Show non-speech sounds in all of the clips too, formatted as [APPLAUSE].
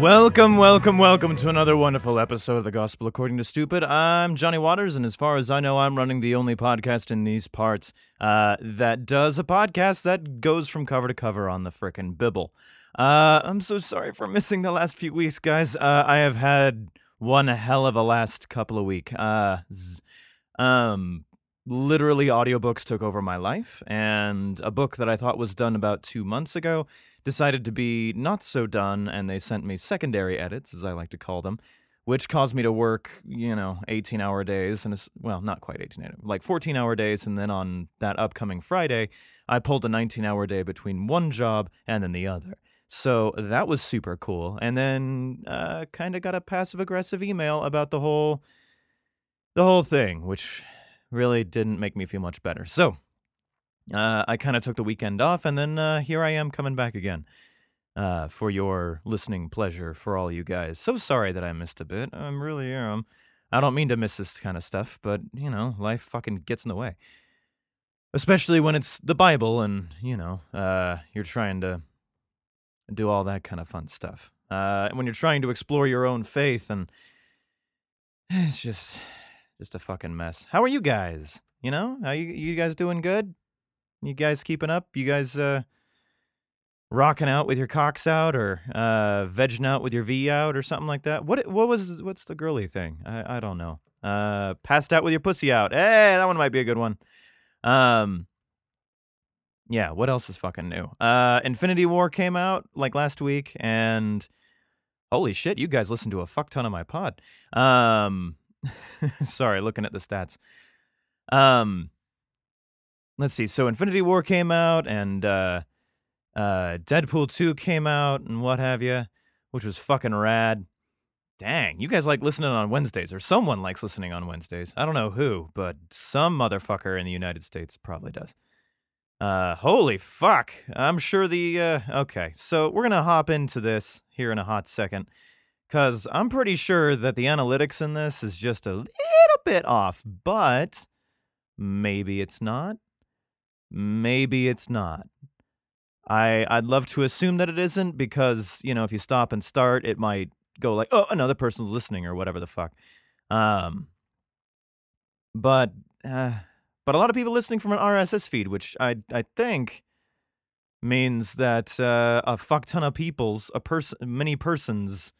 Welcome, welcome, welcome to another wonderful episode of the Gospel According to Stupid. I'm Johnny Waters, and as far as I know, I'm running the only podcast in these parts uh, that does a podcast that goes from cover to cover on the frickin' Bible. Uh, I'm so sorry for missing the last few weeks, guys. Uh, I have had one hell of a last couple of week. Uh, um, literally, audiobooks took over my life, and a book that I thought was done about two months ago decided to be not so done, and they sent me secondary edits, as I like to call them, which caused me to work, you know, 18 hour days, and it's, well, not quite 18 hour, like 14 hour days, and then on that upcoming Friday, I pulled a 19 hour day between one job and then the other. So that was super cool, and then uh, kind of got a passive aggressive email about the whole, the whole thing, which really didn't make me feel much better. So uh, I kind of took the weekend off, and then uh, here I am coming back again uh, for your listening pleasure for all you guys. So sorry that I missed a bit. I'm really am. I don't mean to miss this kind of stuff, but you know, life fucking gets in the way. Especially when it's the Bible, and you know, uh, you're trying to do all that kind of fun stuff. Uh, when you're trying to explore your own faith, and [SIGHS] it's just, just a fucking mess. How are you guys? You know, are you you guys doing good? You guys keeping up? You guys uh rocking out with your cocks out or uh vegging out with your V out or something like that? What what was what's the girly thing? I I don't know. Uh passed out with your pussy out. Hey, that one might be a good one. Um yeah, what else is fucking new? Uh Infinity War came out like last week and holy shit, you guys listen to a fuck ton of my pod. Um [LAUGHS] sorry, looking at the stats. Um let's see. So Infinity War came out, and uh, uh, Deadpool two came out, and what have you, which was fucking rad. Dang, you guys like listening on Wednesdays, or someone likes listening on Wednesdays. I don't know who, but some motherfucker in the United States probably does. Uh, holy fuck! I'm sure the uh, okay. So we're gonna hop into this here in a hot second, cause I'm pretty sure that the analytics in this is just a little bit off, but maybe it's not. Maybe it's not. I I'd love to assume that it isn't because, you know, if you stop and start, it might go like, "Oh, another person's listening" or whatever the fuck. Um but uh, but a lot of people listening from an RSS feed, which I I think means that uh, a fuck ton of people's a person many persons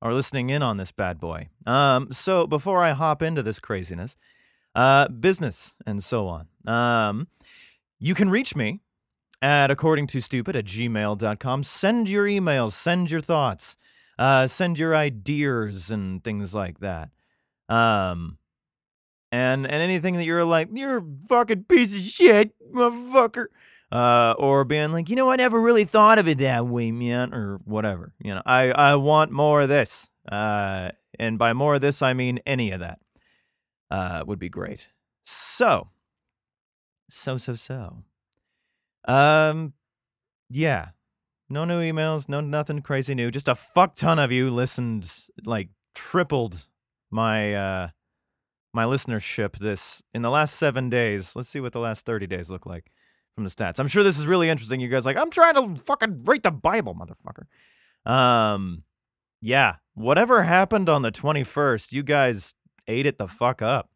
are listening in on this bad boy. Um so before I hop into this craziness, uh business and so on. Um you can reach me at according to stupid at gmail.com. Send your emails, send your thoughts, uh, send your ideas and things like that. Um, and and anything that you're like, you're a fucking piece of shit, motherfucker. Uh, or being like, you know, I never really thought of it that way, man, or whatever. You know, I, I want more of this. Uh, and by more of this, I mean any of that. Uh, would be great. So, so so so. Um, yeah, no new emails, no nothing crazy new. Just a fuck ton of you listened, like tripled my uh my listenership this in the last seven days. Let's see what the last thirty days look like from the stats. I'm sure this is really interesting. You guys like, I'm trying to fucking rate the Bible, motherfucker. Um, yeah, whatever happened on the 21st, you guys ate it the fuck up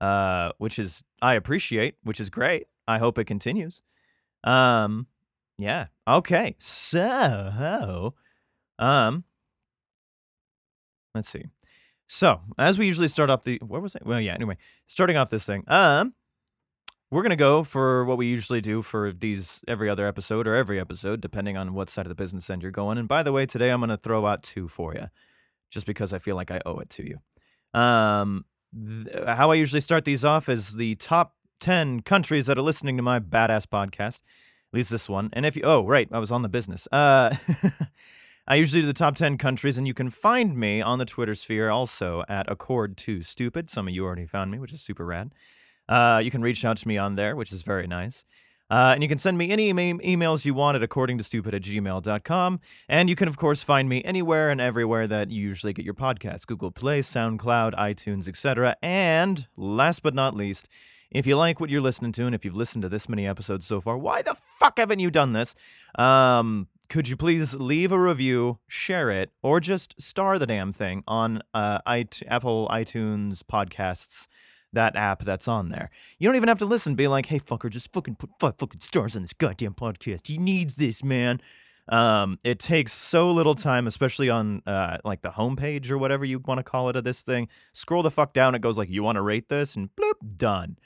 uh, which is I appreciate, which is great. I hope it continues. Um, yeah. Okay. So, um, let's see. So, as we usually start off the what was it? Well, yeah. Anyway, starting off this thing. Um, we're gonna go for what we usually do for these every other episode or every episode, depending on what side of the business end you're going. And by the way, today I'm gonna throw out two for you, just because I feel like I owe it to you. Um, th- how I usually start these off is the top 10 countries that are listening to my badass podcast. At least this one. And if you, oh, right, I was on the business. Uh, [LAUGHS] I usually do the top 10 countries, and you can find me on the Twitter sphere also at Accord2Stupid. Some of you already found me, which is super rad. Uh, you can reach out to me on there, which is very nice. Uh, and you can send me any ema- emails you want at according to stupid at gmail.com. And you can, of course, find me anywhere and everywhere that you usually get your podcasts Google Play, SoundCloud, iTunes, etc. And last but not least, if you like what you're listening to, and if you've listened to this many episodes so far, why the fuck haven't you done this? Um, could you please leave a review, share it, or just star the damn thing on uh, it- Apple iTunes podcasts, that app that's on there. You don't even have to listen, be like, hey, fucker, just fucking put five fucking stars on this goddamn podcast. He needs this, man. Um, it takes so little time, especially on uh, like the homepage or whatever you want to call it of this thing. Scroll the fuck down, it goes like, you want to rate this? And bloop, done.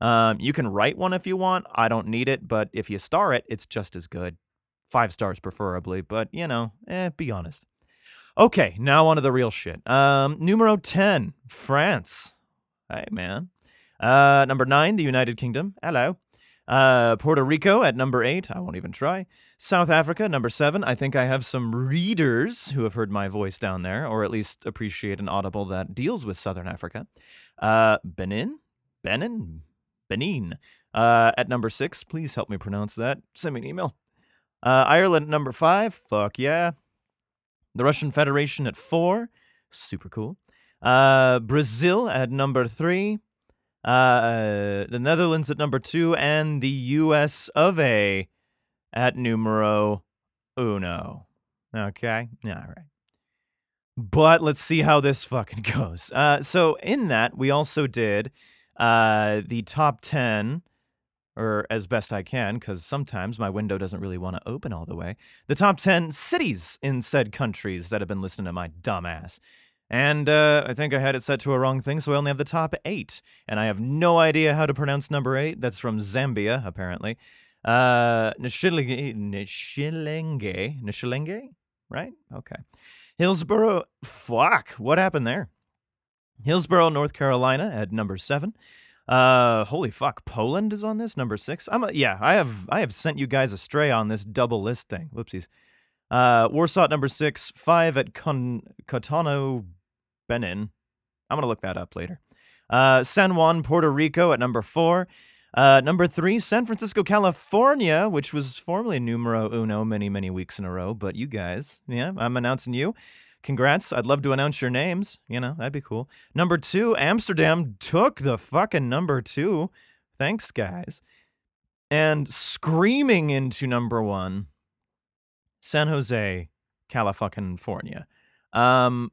Um, you can write one if you want. I don't need it, but if you star it, it's just as good. Five stars preferably, but you know, eh, be honest. Okay, now on to the real shit. Um, numero 10, France. Hey, man. Uh, number nine, the United Kingdom. Hello. Uh, Puerto Rico at number eight. I won't even try. South Africa, number seven. I think I have some readers who have heard my voice down there, or at least appreciate an audible that deals with Southern Africa. Uh, Benin? Benin? Benin. Uh, at number six. Please help me pronounce that. Send me an email. Uh, Ireland, number five. Fuck yeah. The Russian Federation at four. Super cool. Uh, Brazil at number three. Uh, the Netherlands at number two, and the U.S. of A. at numero uno. Okay, all right. But let's see how this fucking [LAUGHS] goes. Uh, so in that, we also did uh, the top ten, or as best I can, because sometimes my window doesn't really want to open all the way. The top ten cities in said countries that have been listening to my dumbass. And uh, I think I had it set to a wrong thing, so I only have the top eight. And I have no idea how to pronounce number eight. That's from Zambia, apparently. Uh, Nishilenge, Nishilenge, Nishilenge, right? Okay. Hillsboro, fuck, what happened there? Hillsboro, North Carolina at number seven. Uh, holy fuck, Poland is on this number six. I'm a, yeah, I have I have sent you guys astray on this double list thing. Whoopsies. Uh, Warsaw at number six, five at Con- Cotonou, Benin. I'm gonna look that up later. Uh, San Juan, Puerto Rico at number four. Uh, number three, San Francisco, California, which was formerly numero uno many, many weeks in a row. But you guys, yeah, I'm announcing you. Congrats. I'd love to announce your names. You know, that'd be cool. Number two, Amsterdam took the fucking number two. Thanks, guys. And screaming into number one, San Jose, California, um,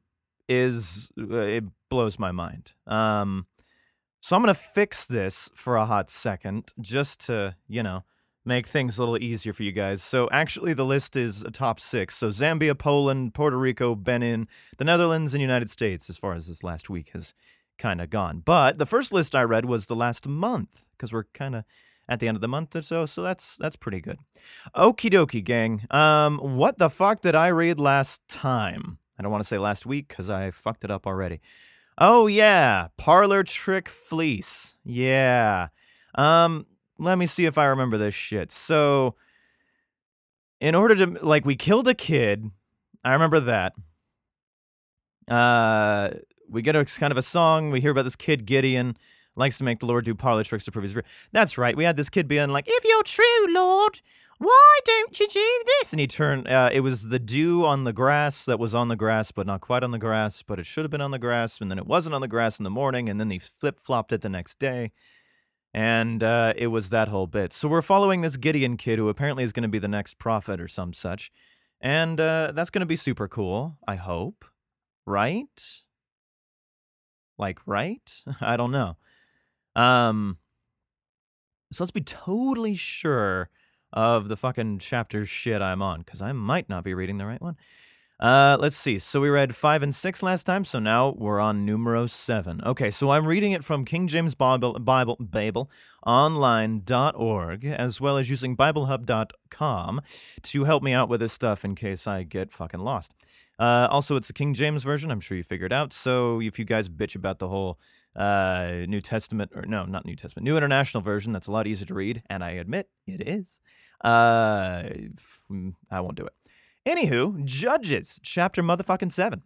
is uh, it blows my mind. Um, so I'm gonna fix this for a hot second, just to you know make things a little easier for you guys. So actually, the list is a top six. So Zambia, Poland, Puerto Rico, Benin, the Netherlands, and United States. As far as this last week has kind of gone, but the first list I read was the last month because we're kind of at the end of the month or so. So that's that's pretty good. Okie dokie, gang. Um, what the fuck did I read last time? I don't want to say last week because I fucked it up already. Oh yeah, Parlor Trick Fleece. Yeah. Um, let me see if I remember this shit. So, in order to like, we killed a kid. I remember that. Uh, we get a kind of a song. We hear about this kid Gideon likes to make the Lord do parlor tricks to prove his. That's right. We had this kid being like, "If you're true, Lord, why don't you do this?" And he turned. Uh, it was the dew on the grass that was on the grass, but not quite on the grass. But it should have been on the grass, and then it wasn't on the grass in the morning, and then he flip flopped it the next day. And uh, it was that whole bit. So we're following this Gideon kid who apparently is going to be the next prophet or some such. And uh, that's going to be super cool, I hope. Right? Like, right? [LAUGHS] I don't know. Um, so let's be totally sure of the fucking chapter shit I'm on, because I might not be reading the right one. Uh, let's see. So we read five and six last time, so now we're on numero seven. Okay, so I'm reading it from King James Bible, Bible, online.org, as well as using BibleHub.com to help me out with this stuff in case I get fucking lost. Uh, also, it's the King James version. I'm sure you figured out. So if you guys bitch about the whole uh, New Testament, or no, not New Testament, New International Version, that's a lot easier to read, and I admit it is. Uh, I won't do it. Anywho, Judges, chapter motherfucking seven.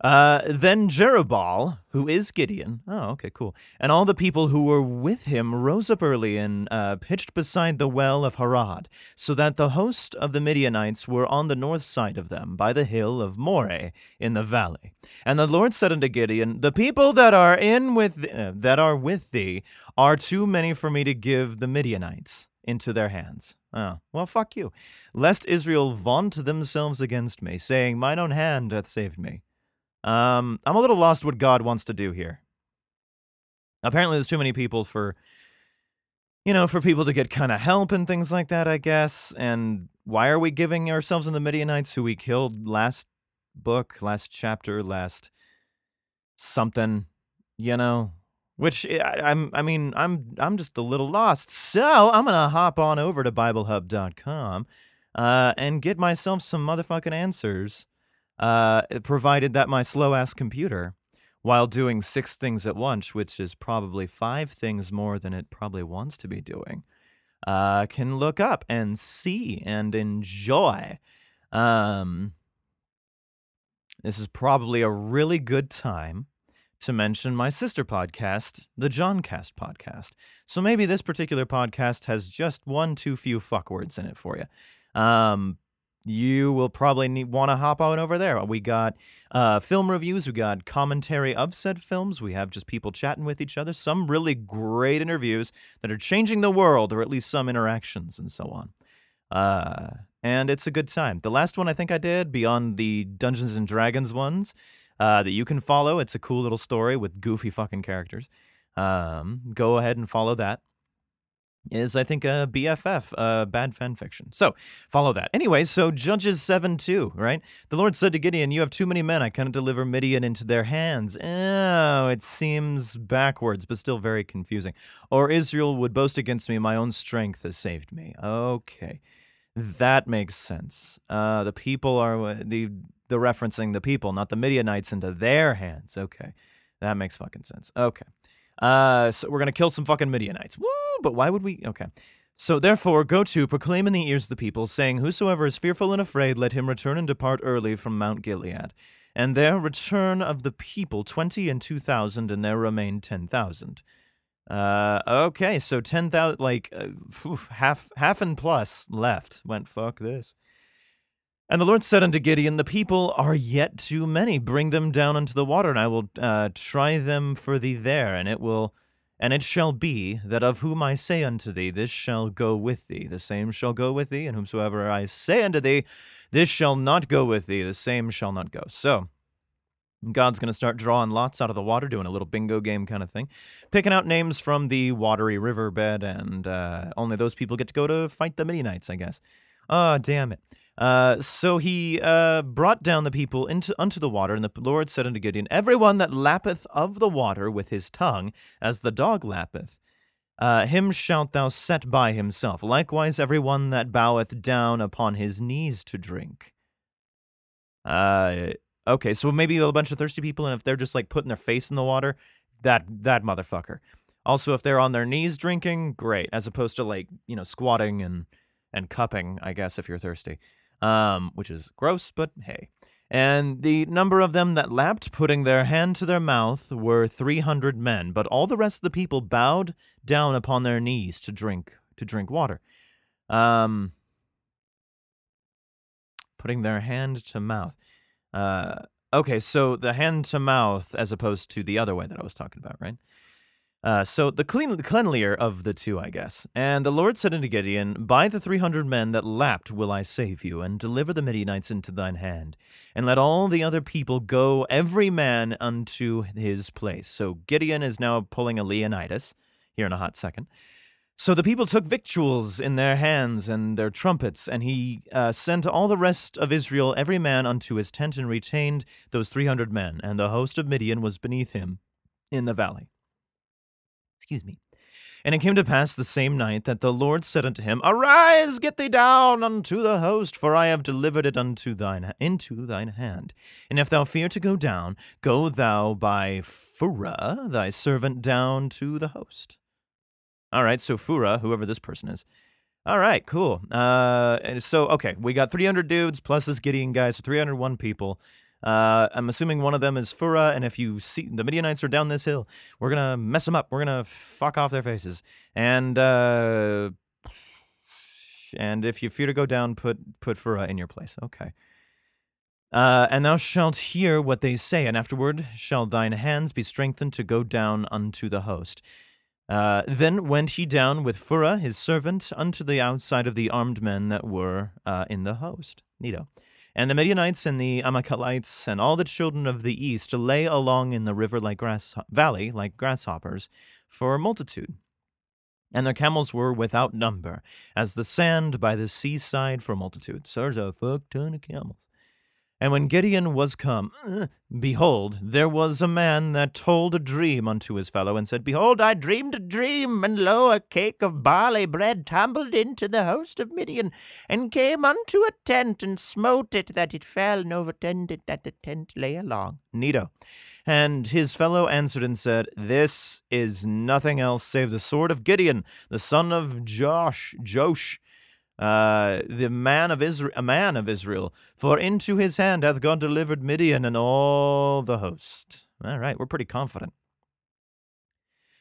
Uh, then Jerubbaal, who is Gideon, oh, okay, cool, and all the people who were with him rose up early and uh, pitched beside the well of Harod, so that the host of the Midianites were on the north side of them, by the hill of Moreh in the valley. And the Lord said unto Gideon, The people that are in with uh, that are with thee are too many for me to give the Midianites into their hands. Oh, well, fuck you. Lest Israel vaunt themselves against me, saying, Mine own hand hath saved me. Um, I'm a little lost what God wants to do here. Apparently, there's too many people for, you know, for people to get kind of help and things like that, I guess. And why are we giving ourselves in the Midianites who we killed last book, last chapter, last something, you know? Which eh, I, I'm, I mean, I'm, I'm just a little lost. So I'm gonna hop on over to BibleHub.com, uh, and get myself some motherfucking answers, uh, provided that my slow ass computer, while doing six things at once, which is probably five things more than it probably wants to be doing, uh, can look up and see and enjoy. Um, this is probably a really good time to mention my sister podcast, the Johncast podcast. So maybe this particular podcast has just one too few fuck words in it for you. Um, you will probably want to hop on over there. We got uh, film reviews, we got commentary of said films, we have just people chatting with each other, some really great interviews that are changing the world, or at least some interactions and so on. Uh, and it's a good time. The last one I think I did, beyond the Dungeons and Dragons ones, uh, that you can follow. It's a cool little story with goofy fucking characters. Um, go ahead and follow that. Is I think a BFF, uh, bad fan fiction. So follow that. Anyway, so Judges 7 2, right? The Lord said to Gideon, You have too many men. I cannot deliver Midian into their hands. Oh, it seems backwards, but still very confusing. Or Israel would boast against me, My own strength has saved me. Okay. That makes sense. Uh, the people are uh, the the referencing the people, not the Midianites, into their hands. Okay, that makes fucking sense. Okay, uh, so we're gonna kill some fucking Midianites. Woo! But why would we? Okay. So therefore, go to proclaim in the ears of the people, saying, Whosoever is fearful and afraid, let him return and depart early from Mount Gilead. And there return of the people twenty and two thousand, and there remain ten thousand. Uh, okay, so ten thousand, like uh, half, half and plus left. Went fuck this. And the Lord said unto Gideon, The people are yet too many. Bring them down unto the water, and I will uh, try them for thee there. And it will, and it shall be that of whom I say unto thee, This shall go with thee, the same shall go with thee. And whomsoever I say unto thee, This shall not go with thee, the same shall not go. So God's going to start drawing lots out of the water, doing a little bingo game kind of thing, picking out names from the watery riverbed, and uh, only those people get to go to fight the Midianites, I guess. Ah, oh, damn it. Uh, so he uh, brought down the people into unto the water, and the Lord said unto Gideon, Every one that lappeth of the water with his tongue, as the dog lappeth, uh, him shalt thou set by himself. Likewise, every one that boweth down upon his knees to drink. Uh, Okay, so maybe a bunch of thirsty people, and if they're just like putting their face in the water, that that motherfucker. Also, if they're on their knees drinking, great, as opposed to like you know squatting and and cupping, I guess if you're thirsty, um, which is gross, but hey. And the number of them that lapped, putting their hand to their mouth, were three hundred men. But all the rest of the people bowed down upon their knees to drink to drink water. Um, putting their hand to mouth. Uh, okay, so the hand to mouth as opposed to the other way that I was talking about, right? Uh, so the clean, cleanlier of the two, I guess. And the Lord said unto Gideon, By the three hundred men that lapped will I save you, and deliver the Midianites into thine hand. And let all the other people go, every man unto his place. So Gideon is now pulling a Leonidas here in a hot second. So the people took victuals in their hands and their trumpets, and he uh, sent all the rest of Israel, every man unto his tent, and retained those three hundred men. And the host of Midian was beneath him in the valley. Excuse me. And it came to pass the same night that the Lord said unto him, Arise, get thee down unto the host, for I have delivered it unto thine into thine hand. And if thou fear to go down, go thou by Phurah thy servant down to the host. All right, so Phurah, whoever this person is. All right, cool. Uh, so okay, we got 300 dudes plus this Gideon guy, so 301 people. Uh, I'm assuming one of them is Phurah, and if you see the Midianites are down this hill, we're gonna mess them up. We're gonna fuck off their faces, and uh, and if you fear to go down, put put Phurah in your place. Okay. Uh, and thou shalt hear what they say, and afterward shall thine hands be strengthened to go down unto the host. Uh, then went he down with Phurah his servant unto the outside of the armed men that were uh, in the host. Neato. And the Midianites and the Amalekites and all the children of the east lay along in the river like grass valley like grasshoppers for a multitude. And their camels were without number, as the sand by the seaside for a multitude. So there's a fuck ton of camels. And when Gideon was come, [CLEARS THROAT] behold, there was a man that told a dream unto his fellow, and said, Behold, I dreamed a dream, and lo, a cake of barley bread tumbled into the host of Midian, and came unto a tent, and smote it that it fell, and overtended that the tent lay along. Neato. And his fellow answered and said, This is nothing else save the sword of Gideon, the son of Josh, Josh, uh, the man of Israel, a man of Israel, for into his hand hath God delivered Midian and all the host. All right, we're pretty confident.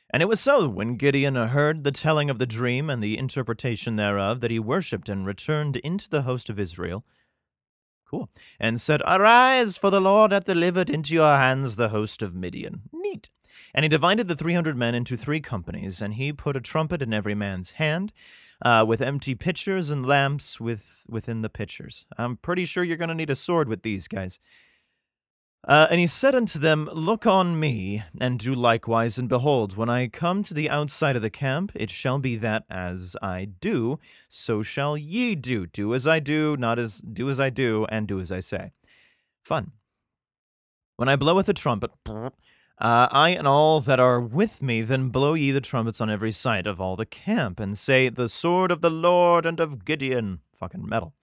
And it was so, when Gideon heard the telling of the dream and the interpretation thereof, that he worshipped and returned into the host of Israel. Cool. And said, Arise, for the Lord hath delivered into your hands the host of Midian. And he divided the three hundred men into three companies, and he put a trumpet in every man's hand uh, with empty pitchers and lamps with within the pitchers. I'm pretty sure you're going to need a sword with these guys. Uh, and he said unto them, Look on me, and do likewise, and behold, when I come to the outside of the camp, it shall be that as I do, so shall ye do. Do as I do, not as do as I do, and do as I say. Fun. When I bloweth a trumpet, uh, I and all that are with me, then blow ye the trumpets on every side of all the camp, and say, The sword of the Lord and of Gideon. Fucking metal.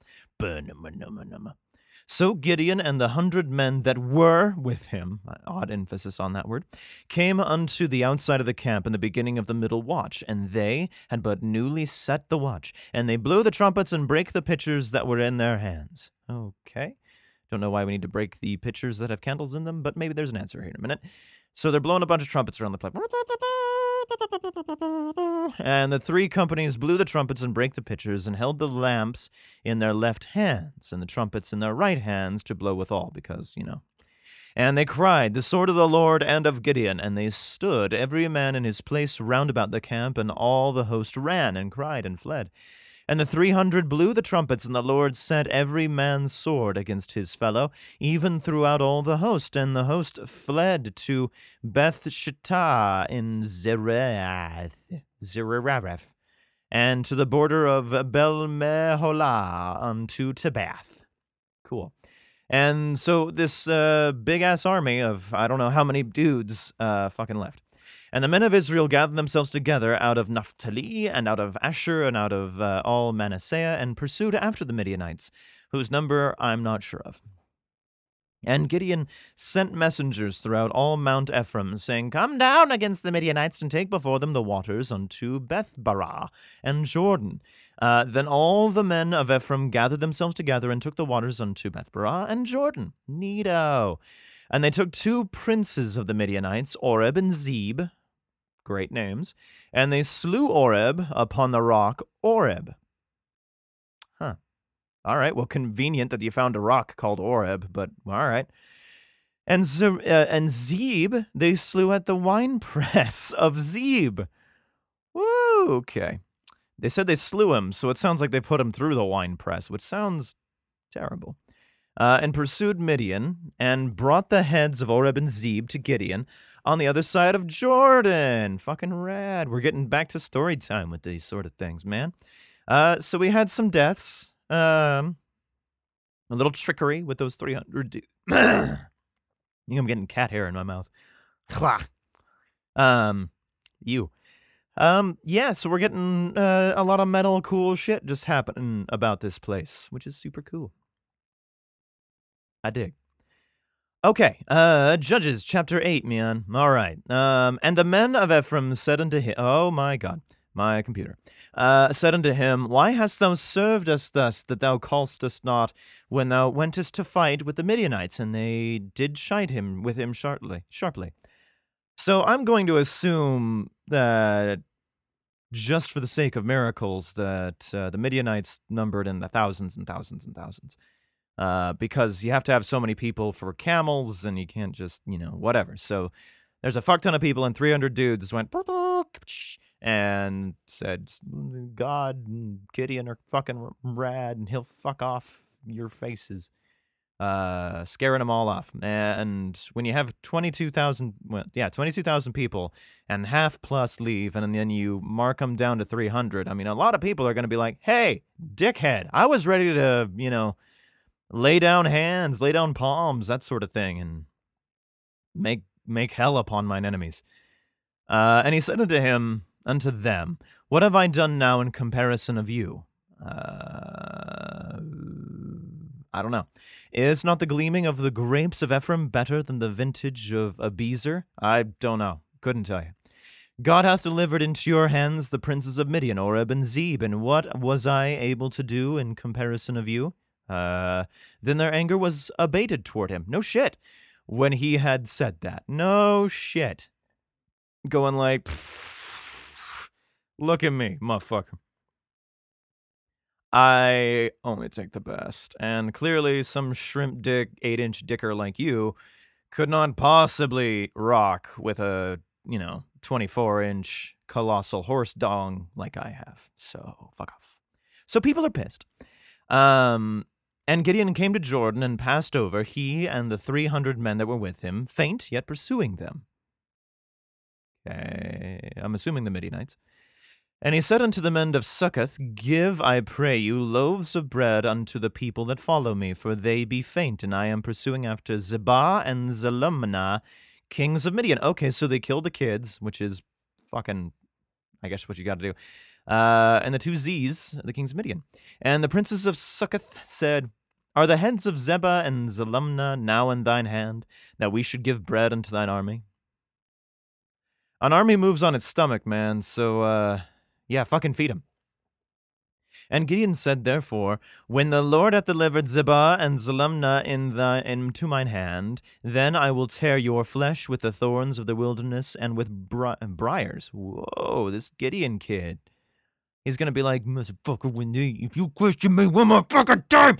So Gideon and the hundred men that were with him, odd emphasis on that word, came unto the outside of the camp in the beginning of the middle watch, and they had but newly set the watch, and they blew the trumpets and brake the pitchers that were in their hands. Okay. Don't know why we need to break the pitchers that have candles in them, but maybe there's an answer here in a minute. So they're blowing a bunch of trumpets around the place. And the three companies blew the trumpets and brake the pitchers and held the lamps in their left hands and the trumpets in their right hands to blow withal, because, you know. And they cried, The sword of the Lord and of Gideon. And they stood, every man in his place round about the camp, and all the host ran and cried and fled. And the three hundred blew the trumpets, and the Lord set every man's sword against his fellow, even throughout all the host. And the host fled to Beth Shittah in Zereth, Zerereth, and to the border of Bel Meholah unto Tabbath. Cool. And so this uh, big ass army of I don't know how many dudes uh, fucking left. And the men of Israel gathered themselves together out of Naphtali and out of Asher and out of uh, all Manasseh and pursued after the Midianites, whose number I'm not sure of. And Gideon sent messengers throughout all Mount Ephraim, saying, Come down against the Midianites and take before them the waters unto Bethbarah and Jordan. Uh, then all the men of Ephraim gathered themselves together and took the waters unto Bethbarah and Jordan. Neato. And they took two princes of the Midianites, Oreb and Zeb, great names, and they slew Oreb upon the rock Oreb. Huh. All right, well, convenient that you found a rock called Oreb, but all right. And, Z- uh, and Zeb they slew at the wine [LAUGHS] press of Zeb. Woo, okay. They said they slew him, so it sounds like they put him through the wine press, which sounds terrible. Uh, and pursued Midian, and brought the heads of Oreb and Zeb to Gideon, on the other side of Jordan. Fucking rad. We're getting back to story time with these sort of things, man. Uh, so we had some deaths. Um, a little trickery with those 300 dudes. [CLEARS THROAT] I'm getting cat hair in my mouth. um, you. Um, yeah, so we're getting uh, a lot of metal cool shit just happening about this place, which is super cool. I dig. Okay, uh, Judges chapter 8, man. All right. Um, and the men of Ephraim said unto him, Oh my God, my computer, uh, said unto him, Why hast thou served us thus, that thou callest us not when thou wentest to fight with the Midianites? And they did chide him with him sharply. sharply. So I'm going to assume that just for the sake of miracles, that uh, the Midianites numbered in the thousands and thousands and thousands uh, because you have to have so many people for camels and you can't just, you know, whatever. So there's a fuck ton of people and 300 dudes went and said, God kitty and Gideon are fucking rad and he'll fuck off your faces. Uh, scaring them all off. And when you have 22,000, well, yeah, 22,000 people and half plus leave, and then you mark them down to 300, I mean, a lot of people are going to be like, hey, dickhead, I was ready to, you know, lay down hands, lay down palms, that sort of thing, and make make hell upon mine enemies. Uh, and he said unto him, unto them, What have I done now in comparison of you? Uh, I don't know. Is not the gleaming of the grapes of Ephraim better than the vintage of Abiezer? I don't know. Couldn't tell you. God hath delivered into your hands the princes of Midian, Oreb and Zeb, and what was I able to do in comparison of you? Uh, then their anger was abated toward him. No shit. When he had said that. No shit. Going like, look at me, motherfucker. I only take the best. And clearly, some shrimp dick, eight inch dicker like you could not possibly rock with a, you know, 24 inch colossal horse dong like I have. So, fuck off. So, people are pissed. Um, and Gideon came to Jordan and passed over, he and the 300 men that were with him, faint yet pursuing them. Okay, I'm assuming the Midianites. And he said unto the men of Succoth, Give, I pray you, loaves of bread unto the people that follow me, for they be faint, and I am pursuing after Zebah and Zalmunna, kings of Midian. Okay, so they killed the kids, which is fucking, I guess, what you got to do. Uh, and the two Z's, the kings of Midian. And the princes of Succoth said, Are the heads of Zebah and Zalmunna now in thine hand, that we should give bread unto thine army? An army moves on its stomach, man, so, uh, yeah, fucking feed him. And Gideon said, Therefore, when the Lord hath delivered Zebah and Zalmunna in into mine hand, then I will tear your flesh with the thorns of the wilderness and with bri- briars. Whoa, this Gideon kid. He's gonna be like, motherfucker, when they, if you question me one more fucking time,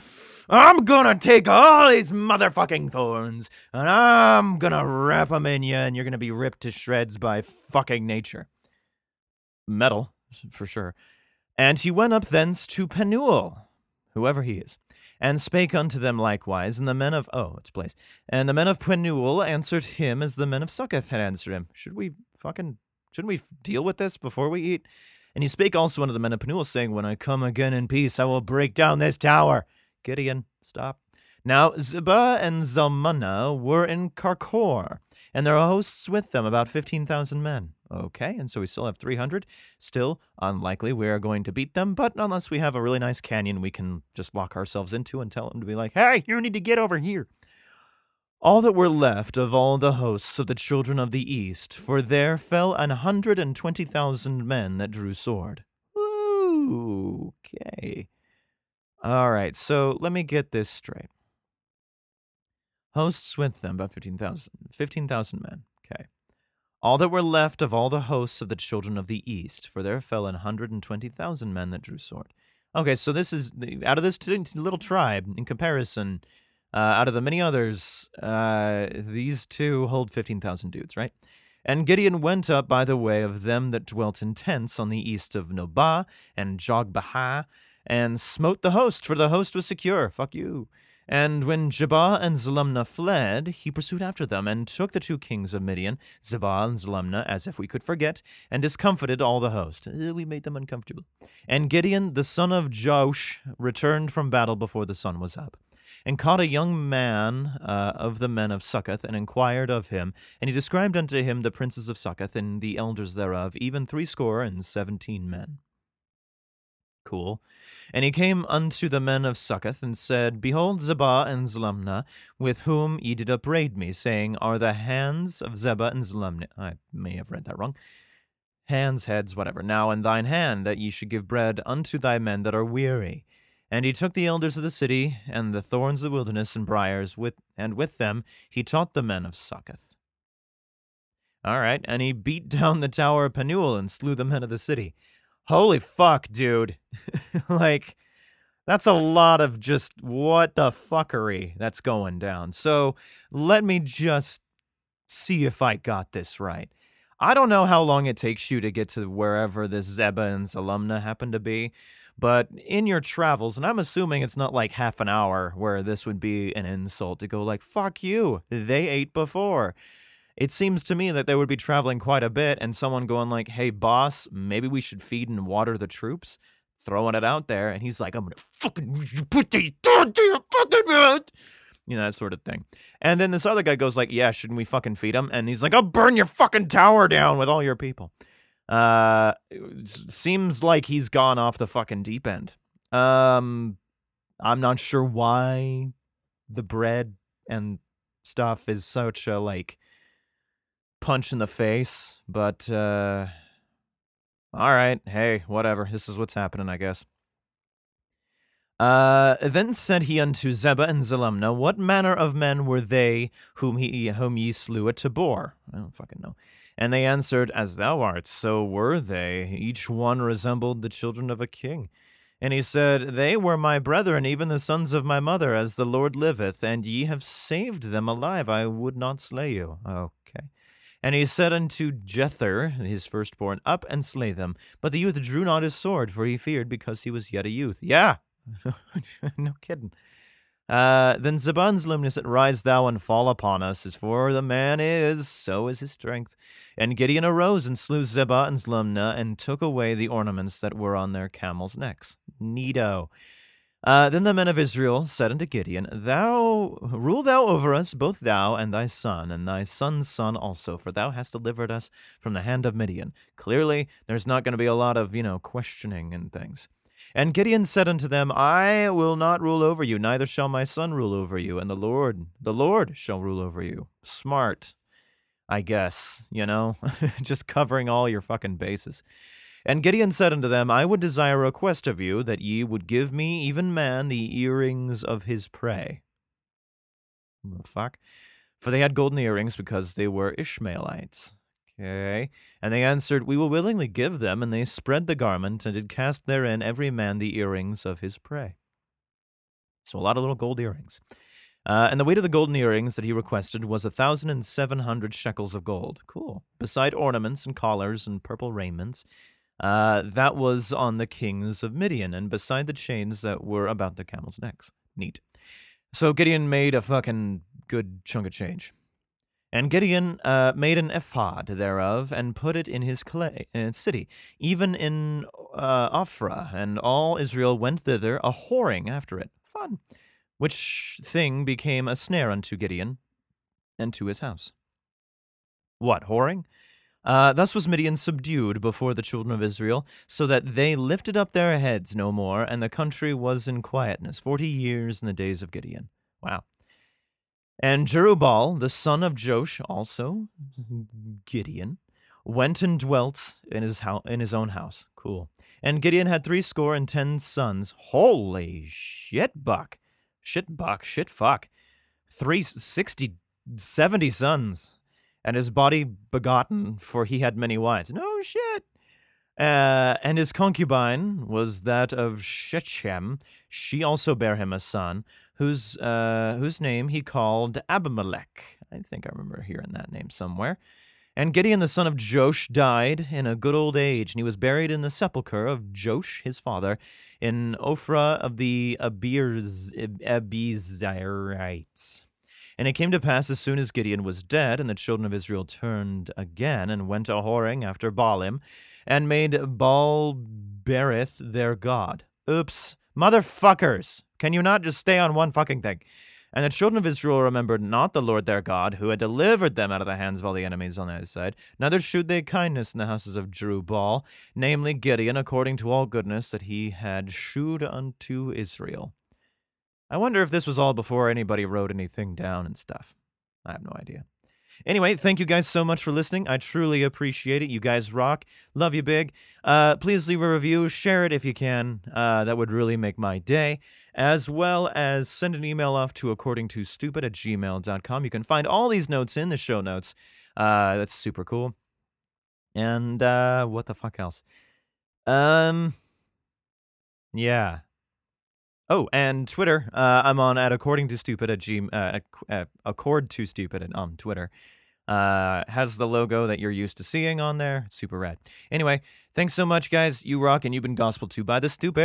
I'm gonna take all these motherfucking thorns and I'm gonna wrap them in you, and you're gonna be ripped to shreds by fucking nature. Metal for sure. And he went up thence to Penuel, whoever he is, and spake unto them likewise. And the men of oh, it's place. And the men of Penuel answered him as the men of Succoth had answered him. Should we fucking shouldn't we deal with this before we eat? And he spake also unto the men of Penuel, saying, When I come again in peace, I will break down this tower. Gideon, stop. Now Ziba and Zalmunna were in Karkor, and their hosts with them, about fifteen thousand men. Okay, and so we still have 300. Still unlikely we are going to beat them, but unless we have a really nice canyon we can just lock ourselves into and tell them to be like, hey, you need to get over here. All that were left of all the hosts of the children of the east, for there fell an hundred and twenty thousand men that drew sword. Okay. All right, so let me get this straight. Hosts with them, about 15,000. 15,000 men. Okay all that were left of all the hosts of the children of the east, for there fell an hundred and twenty thousand men that drew sword. Okay, so this is out of this little tribe. In comparison, uh, out of the many others, uh, these two hold fifteen thousand dudes, right? And Gideon went up by the way of them that dwelt in tents on the east of Nobah and Jogbehah, and smote the host, for the host was secure. Fuck you. And when Zebah and Zalmunna fled, he pursued after them, and took the two kings of Midian, Zebah and Zalmunna, as if we could forget, and discomfited all the host. Uh, we made them uncomfortable. And Gideon, the son of Joash, returned from battle before the sun was up, and caught a young man uh, of the men of Succoth, and inquired of him. And he described unto him the princes of Succoth, and the elders thereof, even threescore and seventeen men. Cool. And he came unto the men of Succoth and said, Behold, Zebah and Zalmunna, with whom ye did upbraid me, saying, Are the hands of Zebah and Zalmunna? I may have read that wrong. Hands, heads, whatever. Now in thine hand that ye should give bread unto thy men that are weary. And he took the elders of the city and the thorns of the wilderness and briars, with, and with them he taught the men of Succoth. All right, and he beat down the tower of Penuel and slew the men of the city. Holy fuck, dude. [LAUGHS] like, that's a lot of just what the fuckery that's going down. So let me just see if I got this right. I don't know how long it takes you to get to wherever this Zebah and Zalumna happen to be, but in your travels, and I'm assuming it's not like half an hour where this would be an insult to go like, fuck you, they ate before. It seems to me that they would be traveling quite a bit and someone going like, hey boss, maybe we should feed and water the troops, throwing it out there, and he's like, I'm gonna fucking put these down to your fucking mouth. You know, that sort of thing. And then this other guy goes like, yeah, shouldn't we fucking feed him? And he's like, I'll burn your fucking tower down with all your people. Uh, seems like he's gone off the fucking deep end. Um, I'm not sure why the bread and stuff is such a like punch in the face, but uh, all right, hey, whatever. This is what's happening, I guess. Uh, then said he unto Zebah and Zalumna, What manner of men were they whom he whom ye slew at Tabor? I don't fucking know. And they answered, As thou art, so were they. Each one resembled the children of a king. And he said, They were my brethren, even the sons of my mother, as the Lord liveth, and ye have saved them alive. I would not slay you. Okay. And he said unto Jether, his firstborn, Up and slay them. But the youth drew not his sword, for he feared, because he was yet a youth. Yeah, [LAUGHS] no kidding. Uh, then Zebah and Zalmunna said, Rise thou and fall upon us, as for the man is, so is his strength. And Gideon arose and slew Zebah and Zlumna, and took away the ornaments that were on their camels' necks. Neato. Uh, then the men of Israel said unto Gideon, Thou rule thou over us, both thou and thy son, and thy son's son also, for thou hast delivered us from the hand of Midian. Clearly, there's not going to be a lot of, you know, questioning and things. And Gideon said unto them, I will not rule over you, neither shall my son rule over you, and the Lord, the Lord shall rule over you. Smart, I guess, you know, [LAUGHS] just covering all your fucking bases. And Gideon said unto them, I would desire a request of you, that ye would give me, even man, the earrings of his prey. The fuck? For they had golden earrings because they were Ishmaelites. Okay. And they answered, We will willingly give them. And they spread the garment, and did cast therein every man the earrings of his prey. So a lot of little gold earrings. Uh, and the weight of the golden earrings that he requested was a thousand and seven hundred shekels of gold. Cool. Beside ornaments and collars and purple raiments. Uh, that was on the kings of Midian, and beside the chains that were about the camels' necks. Neat. So Gideon made a fucking good chunk of change. And Gideon uh, made an ephod thereof and put it in his clay, uh, city, even in uh, Ophrah, and all Israel went thither a whoring after it. Fun. Which thing became a snare unto Gideon and to his house. What, whoring? Uh, thus was Midian subdued before the children of Israel, so that they lifted up their heads no more, and the country was in quietness forty years in the days of Gideon. Wow. And Jerubbaal, the son of Joash, also Gideon, went and dwelt in his house, in his own house. Cool. And Gideon had three score and ten sons. Holy shit, buck, shit, buck, shit, fuck. Three sixty, seventy sons, and his body begotten, for he had many wives. No shit. Uh, and his concubine was that of Shechem. She also bare him a son whose uh, whose name he called Abimelech. I think I remember hearing that name somewhere. And Gideon the son of Joash died in a good old age, and he was buried in the sepulchre of Joash his father in Ophrah of the Abiez, Abiezrites. And it came to pass as soon as Gideon was dead, and the children of Israel turned again and went a whoring after Baalim, and made Baal Berith their god. Oops, motherfuckers! Can you not just stay on one fucking thing? And the children of Israel remembered not the Lord their God, who had delivered them out of the hands of all the enemies on their side, neither shewed they kindness in the houses of Jerubbaal, namely Gideon, according to all goodness that he had shewed unto Israel. I wonder if this was all before anybody wrote anything down and stuff. I have no idea. Anyway, thank you guys so much for listening. I truly appreciate it. You guys rock. Love you big. Uh, please leave a review, share it if you can. Uh, that would really make my day. As well as send an email off to according to stupid at gmail.com. You can find all these notes in the show notes. Uh, that's super cool. And uh, what the fuck else? Um, yeah. Oh, and Twitter. Uh, I'm on at according to stupid at g uh, at, accord to stupid on Twitter. Uh, has the logo that you're used to seeing on there. Super rad. Anyway, thanks so much, guys. You rock, and you've been gospel to by the stupid.